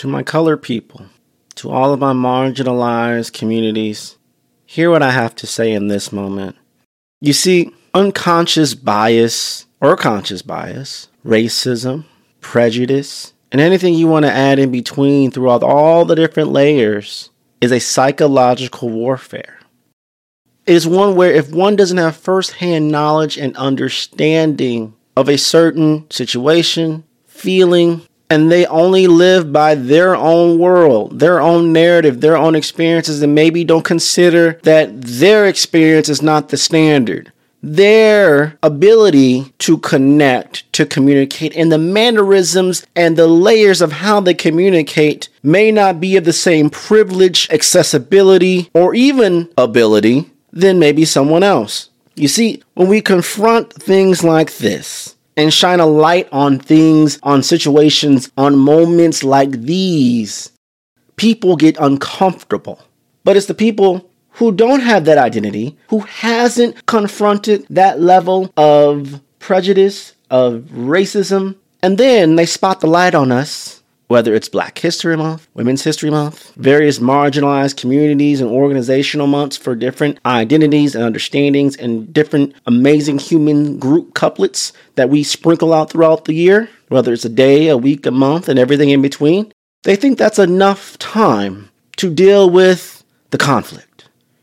to my colored people, to all of my marginalized communities, hear what I have to say in this moment. You see, unconscious bias or conscious bias, racism, prejudice, and anything you want to add in between throughout all the different layers is a psychological warfare. It is one where if one doesn't have firsthand knowledge and understanding of a certain situation, feeling, and they only live by their own world, their own narrative, their own experiences, and maybe don't consider that their experience is not the standard their ability to connect, to communicate, and the mannerisms and the layers of how they communicate may not be of the same privilege, accessibility, or even ability than maybe someone else. You see, when we confront things like this, and shine a light on things, on situations, on moments like these, people get uncomfortable. But it's the people who don't have that identity, who hasn't confronted that level of prejudice, of racism, and then they spot the light on us, whether it's Black History Month, Women's History Month, various marginalized communities and organizational months for different identities and understandings and different amazing human group couplets that we sprinkle out throughout the year, whether it's a day, a week, a month, and everything in between. They think that's enough time to deal with the conflict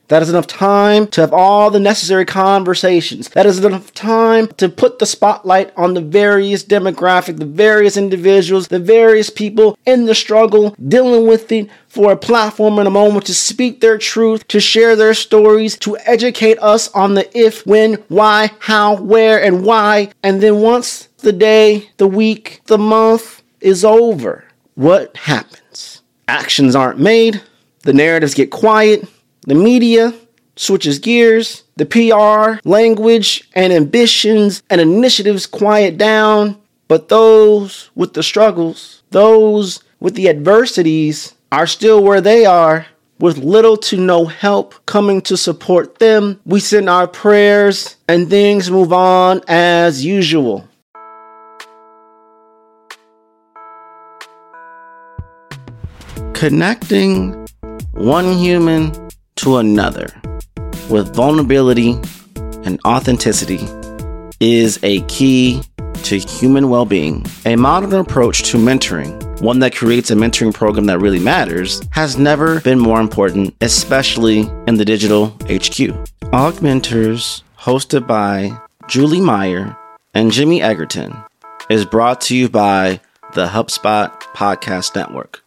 that is enough time to have all the necessary conversations. That is enough time to put the spotlight on the various demographic, the various individuals, the various people in the struggle, dealing with it for a platform and a moment to speak their truth, to share their stories, to educate us on the if, when, why, how, where, and why. And then once the day, the week, the month is over, what happens? Actions aren't made, the narratives get quiet the media switches gears, the PR, language, and ambitions and initiatives quiet down, but those with the struggles, those with the adversities, are still where they are. With little to no help coming to support them, we send our prayers and things move on as usual. Connecting one human to another with vulnerability and authenticity is a key to human well being. A modern approach to mentoring, one that creates a mentoring program that really matters, has never been more important, especially in the digital HQ. Augmenters, hosted by Julie Meyer and Jimmy Egerton, is brought to you by the HubSpot Podcast Network,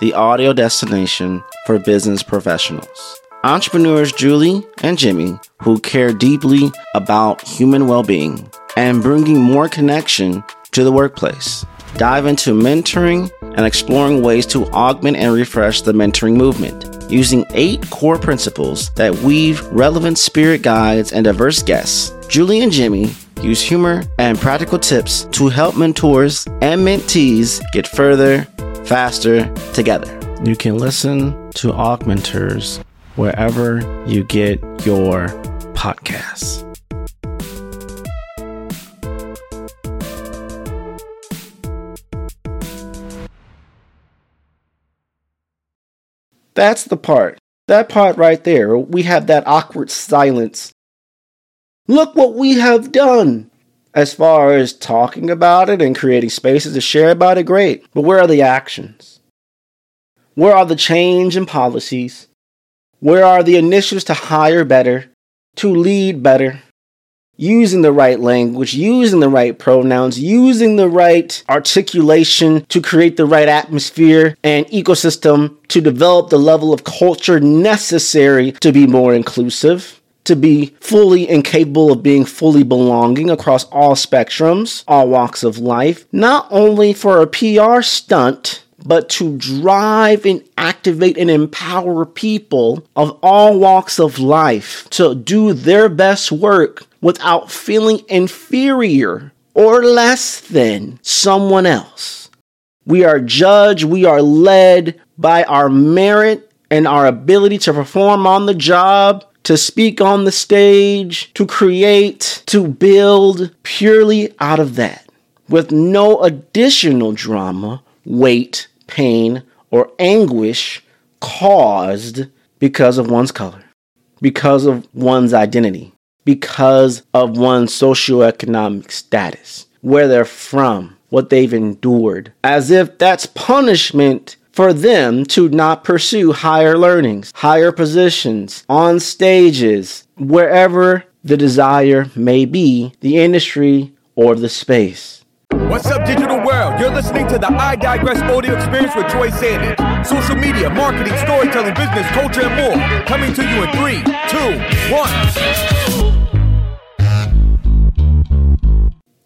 the audio destination for business professionals entrepreneurs Julie and Jimmy, who care deeply about human well being and bringing more connection to the workplace. Dive into mentoring and exploring ways to augment and refresh the mentoring movement using eight core principles that weave relevant spirit guides and diverse guests. Julie and Jimmy use humor and practical tips to help mentors and mentees get further, faster together. You can listen to Augmenters wherever you get your podcasts. That's the part. That part right there. We have that awkward silence. Look what we have done. As far as talking about it and creating spaces to share about it, great. But where are the actions? Where are the change in policies? Where are the initiatives to hire better, to lead better, using the right language, using the right pronouns, using the right articulation to create the right atmosphere and ecosystem to develop the level of culture necessary to be more inclusive? To be fully and capable of being fully belonging across all spectrums, all walks of life, not only for a PR stunt, but to drive and activate and empower people of all walks of life to do their best work without feeling inferior or less than someone else. We are judged, we are led by our merit and our ability to perform on the job, to speak on the stage, to create, to build purely out of that with no additional drama, weight, pain, or anguish caused because of one's color, because of one's identity, because of one's socioeconomic status, where they're from, what they've endured, as if that's punishment for them to not pursue higher learnings, higher positions, on stages, wherever the desire may be, the industry or the space. What's up, digital world? You're listening to the I Digress audio experience with Troy Sandidge. Social media, marketing, storytelling, business, culture, and more. Coming to you in three, two, one.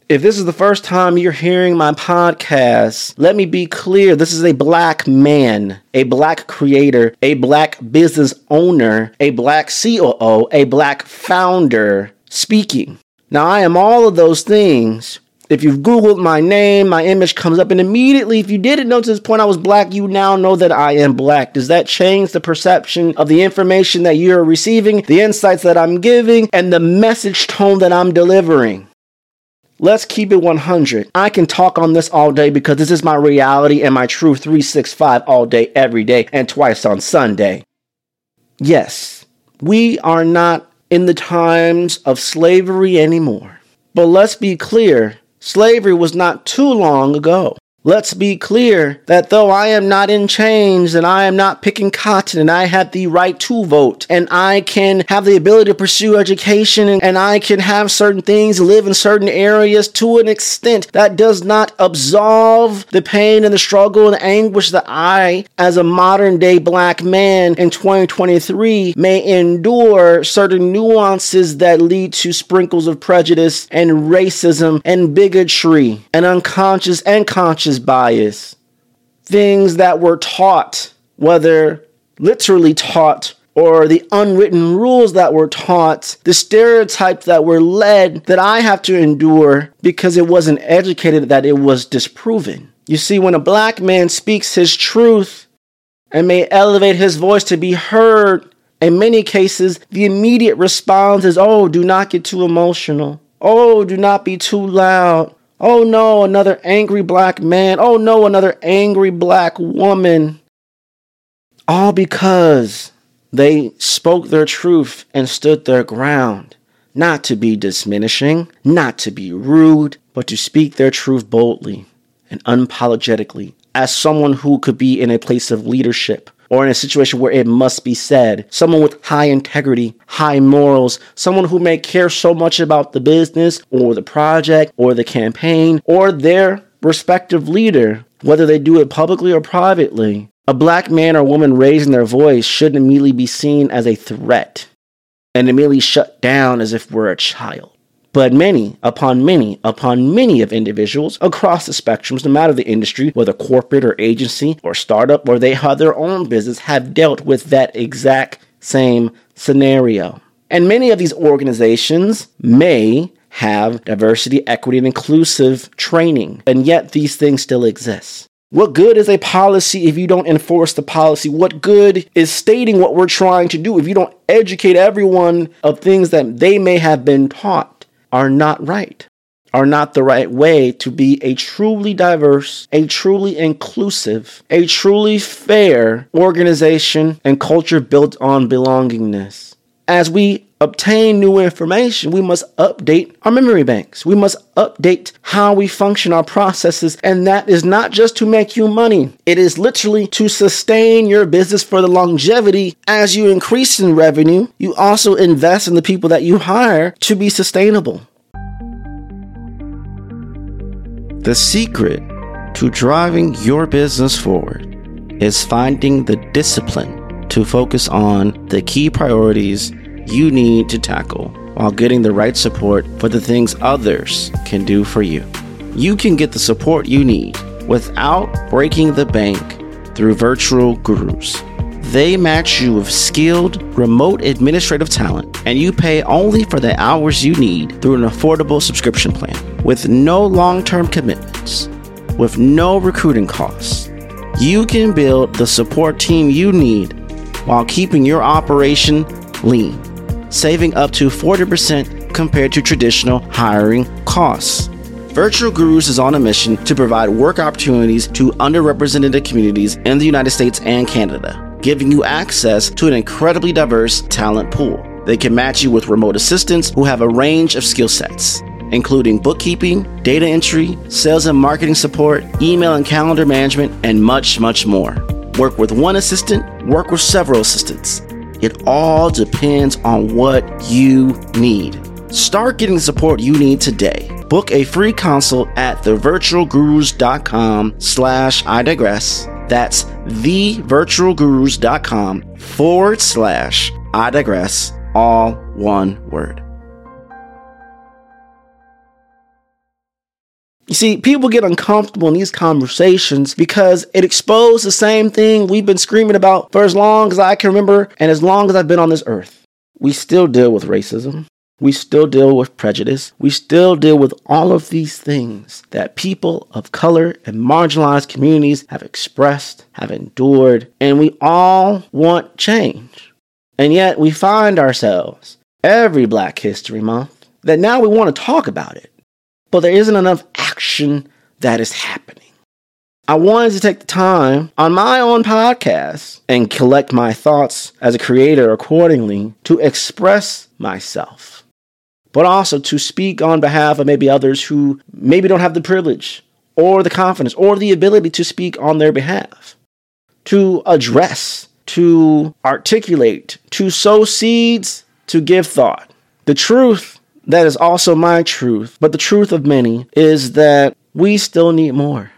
If this is the first time you're hearing my podcast, let me be clear. This is a black man, a black creator, a black business owner, a black COO, a black founder speaking. Now, I am all of those things. If you've Googled my name, my image comes up, and immediately, if you didn't know to this point I was black, you now know that I am black. Does that change the perception of the information that you're receiving, the insights that I'm giving, and the message tone that I'm delivering? Let's keep it 100. I can talk on this all day because this is my reality and my true 365 all day, every day, and twice on Sunday. Yes, we are not in the times of slavery anymore. But let's be clear slavery was not too long ago. Let's be clear that though I am not in chains and I am not picking cotton and I have the right to vote and I can have the ability to pursue education and, and I can have certain things, live in certain areas to an extent that does not absolve the pain and the struggle and the anguish that I, as a modern day black man in 2023, may endure certain nuances that lead to sprinkles of prejudice and racism and bigotry and unconscious and conscious bias, things that were taught, whether literally taught or the unwritten rules that were taught, the stereotypes that were led that I have to endure because it wasn't educated that it was disproven. You see, when a black man speaks his truth and may elevate his voice to be heard, in many cases, the immediate response is, Oh, do not get too emotional. Oh, do not be too loud. Oh no, another angry black man. Oh no, another angry black woman. All because they spoke their truth and stood their ground. Not to be diminishing, not to be rude, but to speak their truth boldly and unapologetically as someone who could be in a place of leadership or in a situation where it must be said. Someone with high integrity, high morals, someone who may care so much about the business or the project or the campaign or their respective leader, whether they do it publicly or privately. A black man or woman raising their voice shouldn't immediately be seen as a threat and immediately shut down as if we're a child. But many, upon many, upon many of individuals across the spectrums, no matter the industry, whether corporate or agency or startup, or they have their own business, have dealt with that exact same scenario. And many of these organizations may have diversity, equity, and inclusive training, and yet these things still exist. What good is a policy if you don't enforce the policy? What good is stating what we're trying to do if you don't educate everyone of things that they may have been taught? Are not right, are not the right way to be a truly diverse, a truly inclusive, a truly fair organization and culture built on belongingness. As we obtain new information, we must update our memory banks. We must update how we function, our processes. And that is not just to make you money, it is literally to sustain your business for the longevity. As you increase in revenue, you also invest in the people that you hire to be sustainable. The secret to driving your business forward is finding the discipline to focus on the key priorities you need to tackle while getting the right support for the things others can do for you. You can get the support you need without breaking the bank through virtual gurus. They match you with skilled remote administrative talent, and you pay only for the hours you need through an affordable subscription plan with no long term commitments, with no recruiting costs. You can build the support team you need while keeping your operation lean, saving up to 40% compared to traditional hiring costs. Virtual Gurus is on a mission to provide work opportunities to underrepresented communities in the United States and Canada, giving you access to an incredibly diverse talent pool. They can match you with remote assistants who have a range of skill sets, including bookkeeping, data entry, sales and marketing support, email and calendar management, and much, much more. Work with one assistant, work with several assistants. It all depends on what you need. Start getting the support you need today. Book a free consult at thevirtualgurus.com slash I digress. That's thevirtualgurus.com forward slash I digress, all one word. You see, people get uncomfortable in these conversations because it exposed the same thing we've been screaming about for as long as I can remember and as long as I've been on this earth. We still deal with racism. We still deal with prejudice. We still deal with all of these things that people of color and marginalized communities have expressed, have endured, and we all want change. And yet we find ourselves every Black History Month that now we want to talk about it, but there isn't enough action that is happening. I wanted to take the time on my own podcast and collect my thoughts as a creator accordingly to express myself but also to speak on behalf of maybe others who maybe don't have the privilege or the confidence or the ability to speak on their behalf, to address, to articulate, to sow seeds, to give thought. The truth that is also my truth, but the truth of many is that we still need more.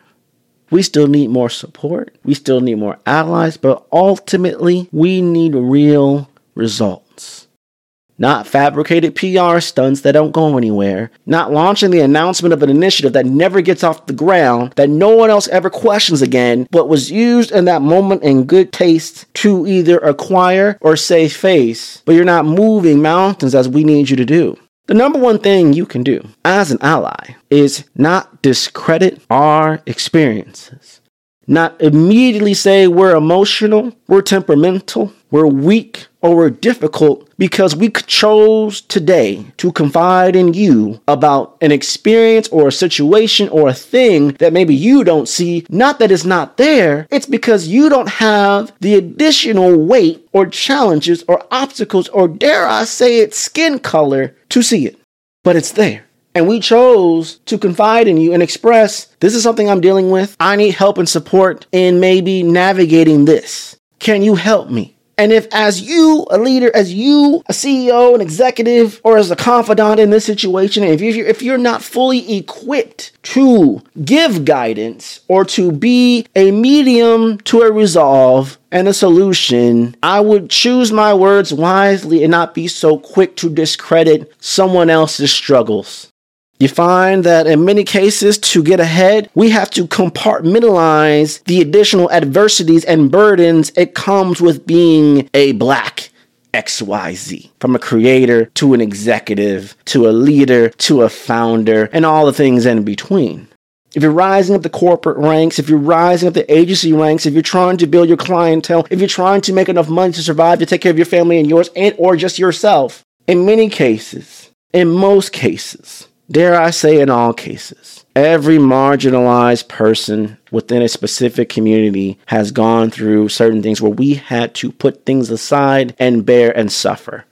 We still need more support. We still need more allies, but ultimately, we need real results not fabricated PR stunts that don't go anywhere, not launching the announcement of an initiative that never gets off the ground, that no one else ever questions again, but was used in that moment in good taste to either acquire or save face, but you're not moving mountains as we need you to do. The number one thing you can do as an ally is not discredit our experiences. Not immediately say we're emotional, we're temperamental, we're weak, or we're difficult because we chose today to confide in you about an experience or a situation or a thing that maybe you don't see. Not that it's not there, it's because you don't have the additional weight or challenges or obstacles or, dare I say it, skin color to see it. But it's there. And we chose to confide in you and express this is something I'm dealing with. I need help and support in maybe navigating this. Can you help me? And if, as you, a leader, as you, a CEO, an executive, or as a confidant in this situation, if you're, if you're not fully equipped to give guidance or to be a medium to a resolve and a solution, I would choose my words wisely and not be so quick to discredit someone else's struggles. You find that in many cases, to get ahead, we have to compartmentalize the additional adversities and burdens it comes with being a black XYZ. From a creator to an executive to a leader to a founder and all the things in between. If you're rising up the corporate ranks, if you're rising up the agency ranks, if you're trying to build your clientele, if you're trying to make enough money to survive to take care of your family and yours and or just yourself, in many cases, in most cases, dare I say, in all cases. Every marginalized person within a specific community has gone through certain things where we had to put things aside and bear and suffer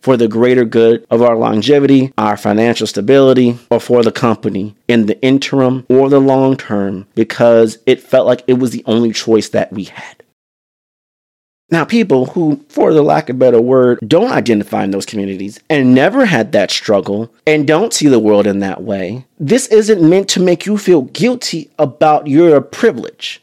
for the greater good of our longevity, our financial stability, or for the company in the interim or the long term because it felt like it was the only choice that we had. Now, people who, for the lack of a better word, don't identify in those communities and never had that struggle and don't see the world in that way, this isn't meant to make you feel guilty about your privilege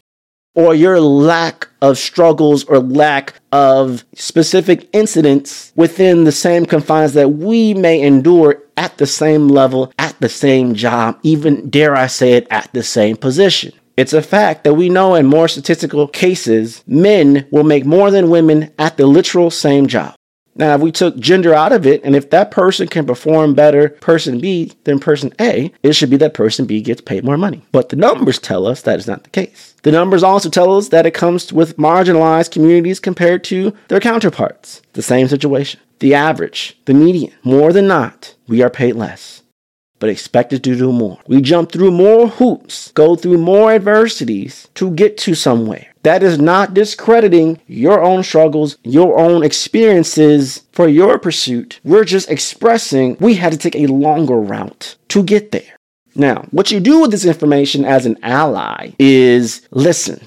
or your lack of struggles or lack of specific incidents within the same confines that we may endure at the same level, at the same job, even dare I say it, at the same position. It's a fact that we know in more statistical cases, men will make more than women at the literal same job. Now, if we took gender out of it, and if that person can perform better, person B, than person A, it should be that person B gets paid more money. But the numbers tell us that is not the case. The numbers also tell us that it comes with marginalized communities compared to their counterparts. The same situation. The average, the median, more than not, we are paid less. But expected to do more. We jump through more hoops, go through more adversities to get to somewhere. That is not discrediting your own struggles, your own experiences for your pursuit. We're just expressing we had to take a longer route to get there. Now, what you do with this information as an ally is listen,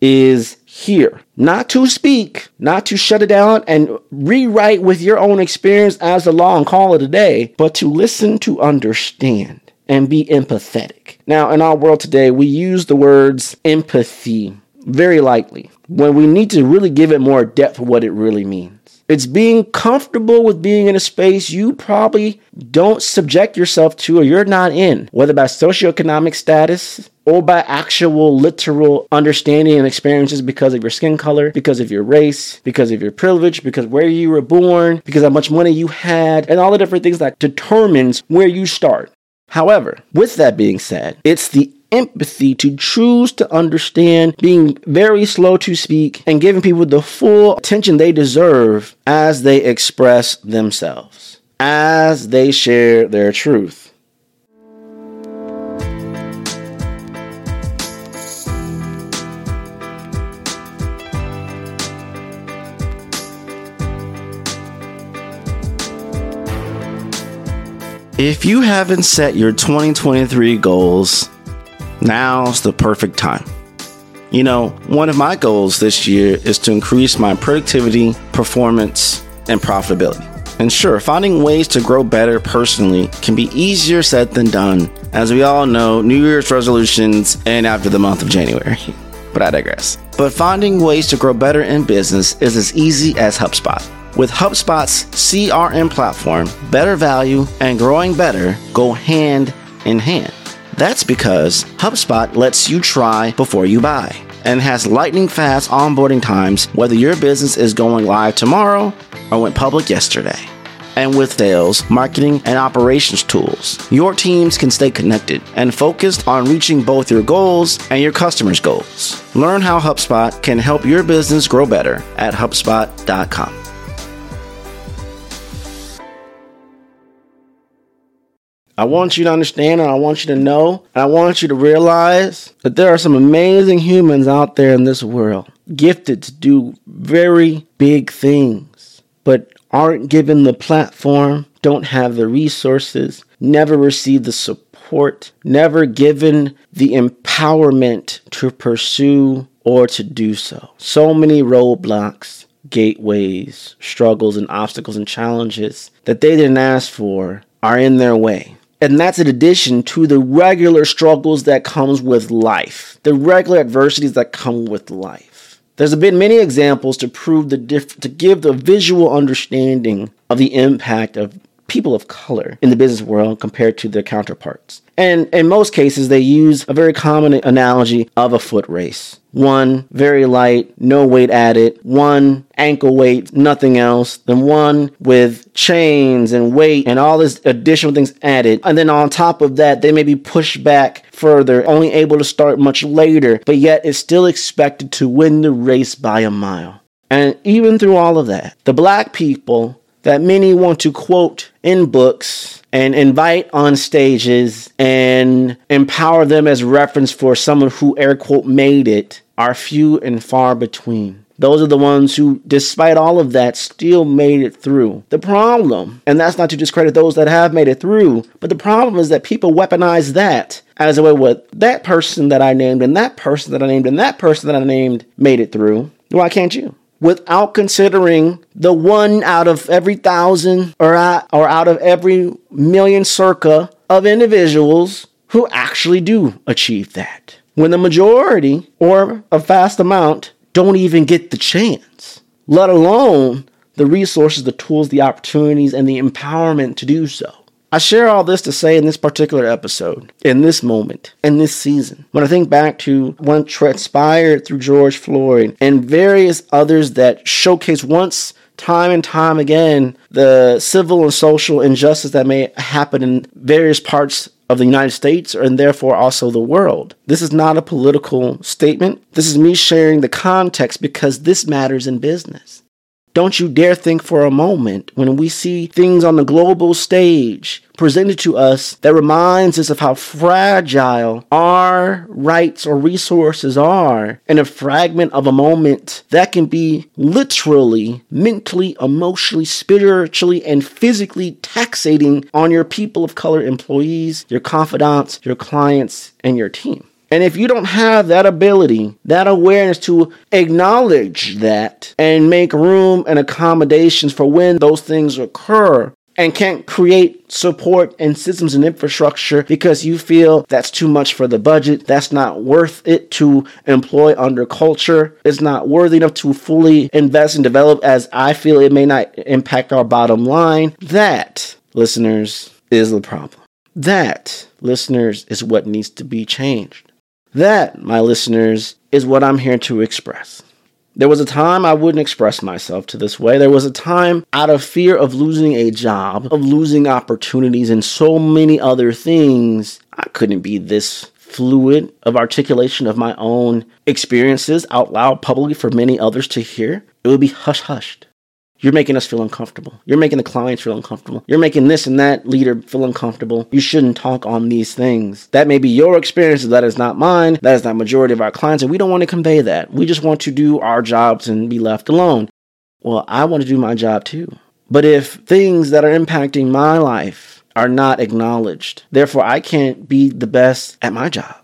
is hear, not to speak, not to shut it down and rewrite with your own experience as the law and call it a day, but to listen to understand and be empathetic. Now, in our world today, we use the words empathy very lightly when we need to really give it more depth of what it really means. It's being comfortable with being in a space you probably don't subject yourself to or you're not in, whether by socioeconomic status or by actual literal understanding and experiences because of your skin color, because of your race, because of your privilege, because where you were born, because how much money you had, and all the different things that determines where you start. However, with that being said, it's the empathy to choose to understand, being very slow to speak, and giving people the full attention they deserve as they express themselves, as they share their truth. If you haven't set your 2023 goals, now's the perfect time. You know, one of my goals this year is to increase my productivity, performance, and profitability. And sure, finding ways to grow better personally can be easier said than done, as we all know, New Year's resolutions end after the month of January. But I digress. But finding ways to grow better in business is as easy as HubSpot. With HubSpot's CRM platform, better value and growing better go hand in hand. That's because HubSpot lets you try before you buy and has lightning fast onboarding times whether your business is going live tomorrow or went public yesterday. And with sales, marketing, and operations tools, your teams can stay connected and focused on reaching both your goals and your customers' goals. Learn how HubSpot can help your business grow better at HubSpot.com. I want you to understand and I want you to know and I want you to realize that there are some amazing humans out there in this world, gifted to do very big things, but aren't given the platform, don't have the resources, never receive the support, never given the empowerment to pursue or to do so. So many roadblocks, gateways, struggles, and obstacles and challenges that they didn't ask for are in their way. And that's in addition to the regular struggles that comes with life, the regular adversities that come with life. There's been many examples to prove the diff- to give the visual understanding of the impact of people of color in the business world compared to their counterparts. And in most cases, they use a very common analogy of a foot race. One very light, no weight added, one ankle weight, nothing else, then one with chains and weight and all this additional things added. And then on top of that, they may be pushed back further, only able to start much later, but yet is still expected to win the race by a mile. And even through all of that, the black people that many want to quote in books and invite on stages and empower them as reference for someone who air quote made it are few and far between. Those are the ones who, despite all of that, still made it through. The problem, and that's not to discredit those that have made it through, but the problem is that people weaponize that as a way what that person that I named and that person that I named and that person that I named made it through. Why can't you? Without considering the one out of every thousand or out, or out of every million circa of individuals who actually do achieve that. When the majority or a vast amount don't even get the chance, let alone the resources, the tools, the opportunities, and the empowerment to do so. I share all this to say in this particular episode, in this moment, in this season, when I think back to what transpired through George Floyd and various others that showcase once time and time again the civil and social injustice that may happen in various parts of the United States and therefore also the world. This is not a political statement. This is me sharing the context because this matters in business. Don't you dare think for a moment when we see things on the global stage presented to us that reminds us of how fragile our rights or resources are in a fragment of a moment that can be literally, mentally, emotionally, spiritually, and physically taxating on your people of color employees, your confidants, your clients, and your team. And if you don't have that ability, that awareness to acknowledge that and make room and accommodations for when those things occur, and can't create support and systems and infrastructure because you feel that's too much for the budget, that's not worth it to employ under culture, it's not worthy enough to fully invest and develop as I feel it may not impact our bottom line, that, listeners, is the problem. That, listeners, is what needs to be changed. That, my listeners, is what I'm here to express. There was a time I wouldn't express myself to this way. There was a time out of fear of losing a job, of losing opportunities, and so many other things, I couldn't be this fluid of articulation of my own experiences out loud publicly for many others to hear. It would be hush hushed. You're making us feel uncomfortable. You're making the clients feel uncomfortable. You're making this and that leader feel uncomfortable. You shouldn't talk on these things. That may be your experience. That is not mine. That is not majority of our clients. And we don't want to convey that. We just want to do our jobs and be left alone. Well, I want to do my job too. But if things that are impacting my life are not acknowledged, therefore I can't be the best at my job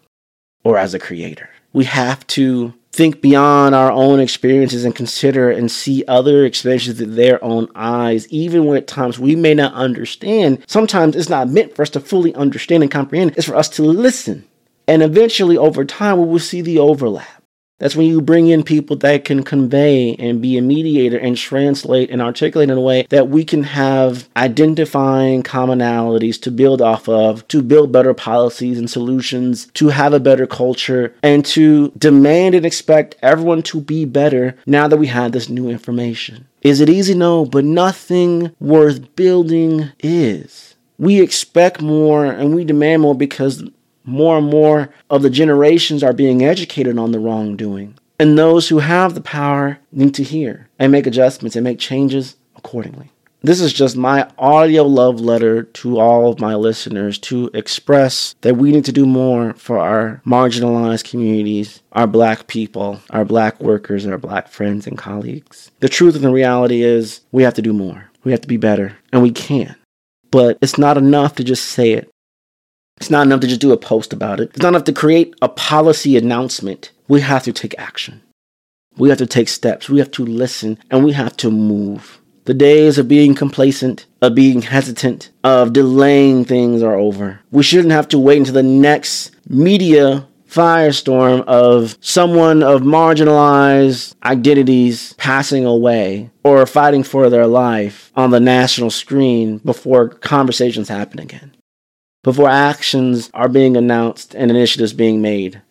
or as a creator. We have to think beyond our own experiences and consider and see other experiences with their own eyes, even when at times we may not understand. Sometimes it's not meant for us to fully understand and comprehend, it's for us to listen. And eventually, over time, we will see the overlap. That's when you bring in people that can convey and be a mediator and translate and articulate in a way that we can have identifying commonalities to build off of, to build better policies and solutions, to have a better culture, and to demand and expect everyone to be better now that we have this new information. Is it easy? No, but nothing worth building is. We expect more and we demand more because more and more of the generations are being educated on the wrongdoing. And those who have the power need to hear and make adjustments and make changes accordingly. This is just my audio love letter to all of my listeners to express that we need to do more for our marginalized communities, our black people, our black workers, and our black friends and colleagues. The truth and the reality is we have to do more. We have to be better, and we can. But it's not enough to just say it. It's not enough to just do a post about it. It's not enough to create a policy announcement. We have to take action. We have to take steps. We have to listen and we have to move. The days of being complacent, of being hesitant, of delaying things are over. We shouldn't have to wait until the next media firestorm of someone of marginalized identities passing away or fighting for their life on the national screen before conversations happen again before actions are being announced and initiatives being made.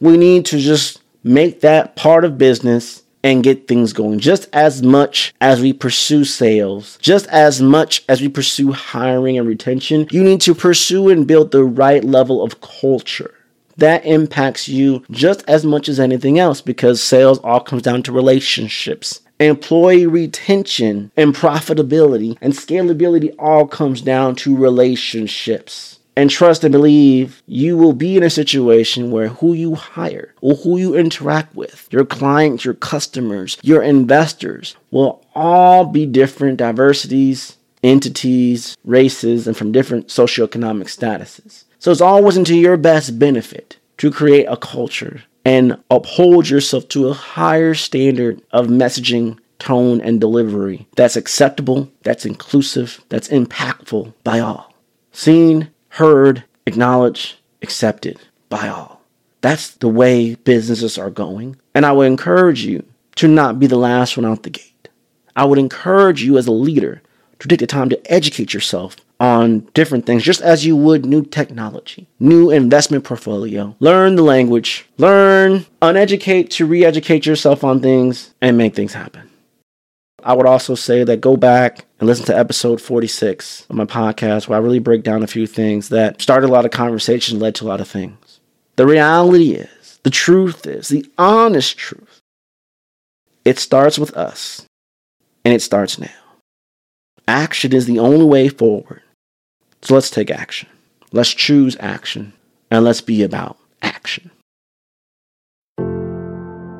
We need to just make that part of business and get things going just as much as we pursue sales, just as much as we pursue hiring and retention. You need to pursue and build the right level of culture. That impacts you just as much as anything else because sales all comes down to relationships employee retention and profitability and scalability all comes down to relationships. And trust and believe you will be in a situation where who you hire or who you interact with, your clients, your customers, your investors, will all be different diversities, entities, races, and from different socioeconomic statuses. So it's always into your best benefit to create a culture and uphold yourself to a higher standard of messaging, tone, and delivery that's acceptable, that's inclusive, that's impactful by all. Seen, heard, acknowledged, accepted by all. That's the way businesses are going. And I would encourage you to not be the last one out the gate. I would encourage you as a leader to take the time to educate yourself on different things, just as you would new technology, new investment portfolio. Learn the language, learn, uneducate to re educate yourself on things, and make things happen. I would also say that go back and listen to episode 46 of my podcast, where I really break down a few things that started a lot of conversation, led to a lot of things. The reality is, the truth is, the honest truth, it starts with us. And it starts now. Action is the only way forward. So let's take action. Let's choose action. And let's be about action.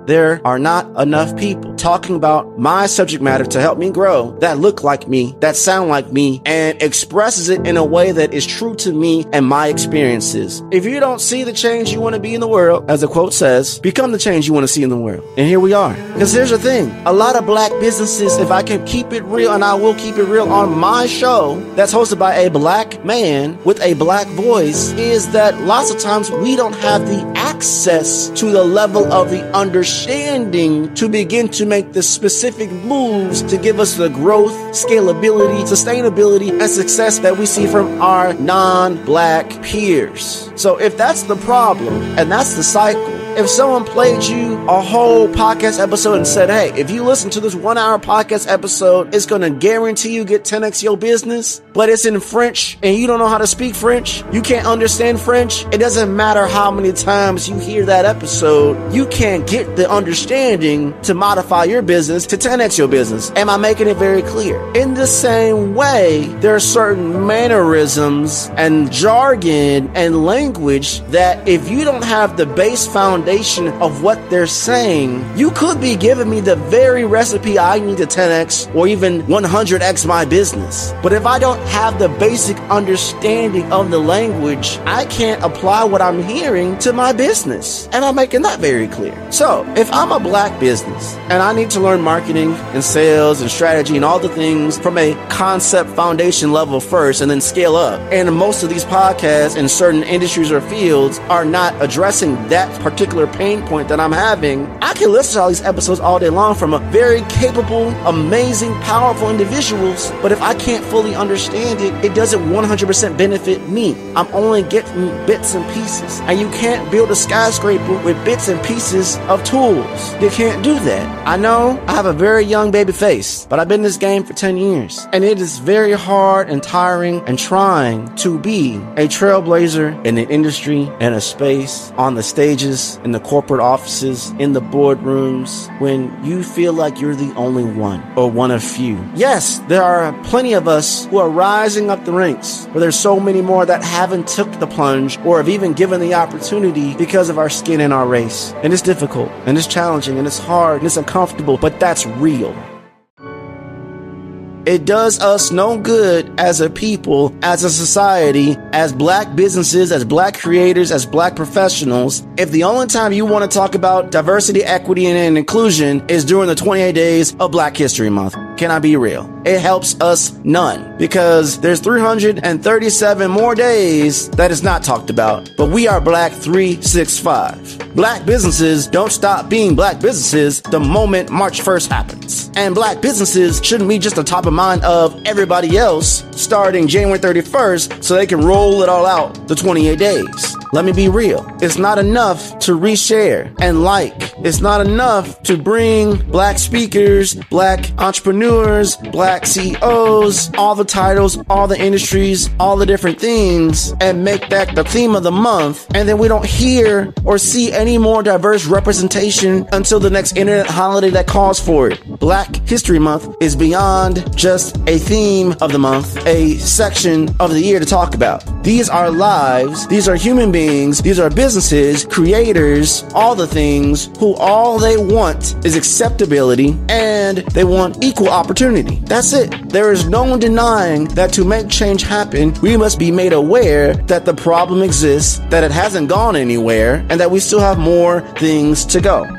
There are not enough people talking about my subject matter to help me grow that look like me, that sound like me, and expresses it in a way that is true to me and my experiences. If you don't see the change you want to be in the world, as the quote says, become the change you want to see in the world. And here we are. Because here's the thing a lot of black businesses, if I can keep it real, and I will keep it real on my show, that's hosted by a black man with a black voice, is that lots of times we don't have the access to the level of the understanding to begin to make the specific moves to give us the growth, scalability, sustainability, and success that we see from our non black peers. So if that's the problem and that's the cycle, if someone played you a whole podcast episode and said, hey, if you listen to this one hour podcast episode, it's going to guarantee you get 10x your business, but it's in French and you don't know how to speak French, you can't understand French, it doesn't matter how many times you hear that episode, you can't get the understanding to modify your business to 10x your business. Am I making it very clear? In the same way, there are certain mannerisms and jargon and language that if you don't have the base foundation, foundation of what they're saying, you could be giving me the very recipe I need to 10x or even 100x my business. But if I don't have the basic understanding of the language, I can't apply what I'm hearing to my business. And I'm making that very clear. So, if I'm a black business and I need to learn marketing and sales and strategy and all the things from a concept foundation level first and then scale up, and most of these podcasts in certain industries or fields are not addressing that particular particular pain point that I'm having, I can listen to all these episodes all day long from a very capable, amazing, powerful individuals. But if I can't fully understand it, it doesn't 100% benefit me. I'm only getting bits and pieces. And you can't build a skyscraper with bits and pieces of tools. You can't do that. I know I have a very young baby face, but I've been in this game for 10 years. And it is very hard and tiring and trying to be a trailblazer in an industry and a space on the stages in the corporate offices, in the boardrooms, when you feel like you're the only one or one of few. Yes, there are plenty of us who are rising up the ranks, but there's so many more that haven't took the plunge or have even given the opportunity because of our skin and our race. And it's difficult and it's challenging and it's hard and it's uncomfortable, but that's real. It does us no good as a people, as a society, as black businesses, as black creators, as black professionals, if the only time you want to talk about diversity, equity, and inclusion is during the 28 days of Black History Month. Can I be real? It helps us none because there's 337 more days that is not talked about, but we are Black 365. Black businesses don't stop being black businesses the moment March 1st happens. And black businesses shouldn't be just the top of mind of everybody else starting January 31st so they can roll it all out the 28 days. Let me be real. It's not enough to reshare and like. It's not enough to bring black speakers, black entrepreneurs, black CEOs, all the titles, all the industries, all the different things, and make that the theme of the month. And then we don't hear or see any more diverse representation until the next internet holiday that calls for it. Black History Month is beyond just a theme of the month, a section of the year to talk about. These are lives, these are human beings beings, these are businesses, creators, all the things who all they want is acceptability and they want equal opportunity. That's it. There is no denying that to make change happen, we must be made aware that the problem exists, that it hasn't gone anywhere, and that we still have more things to go.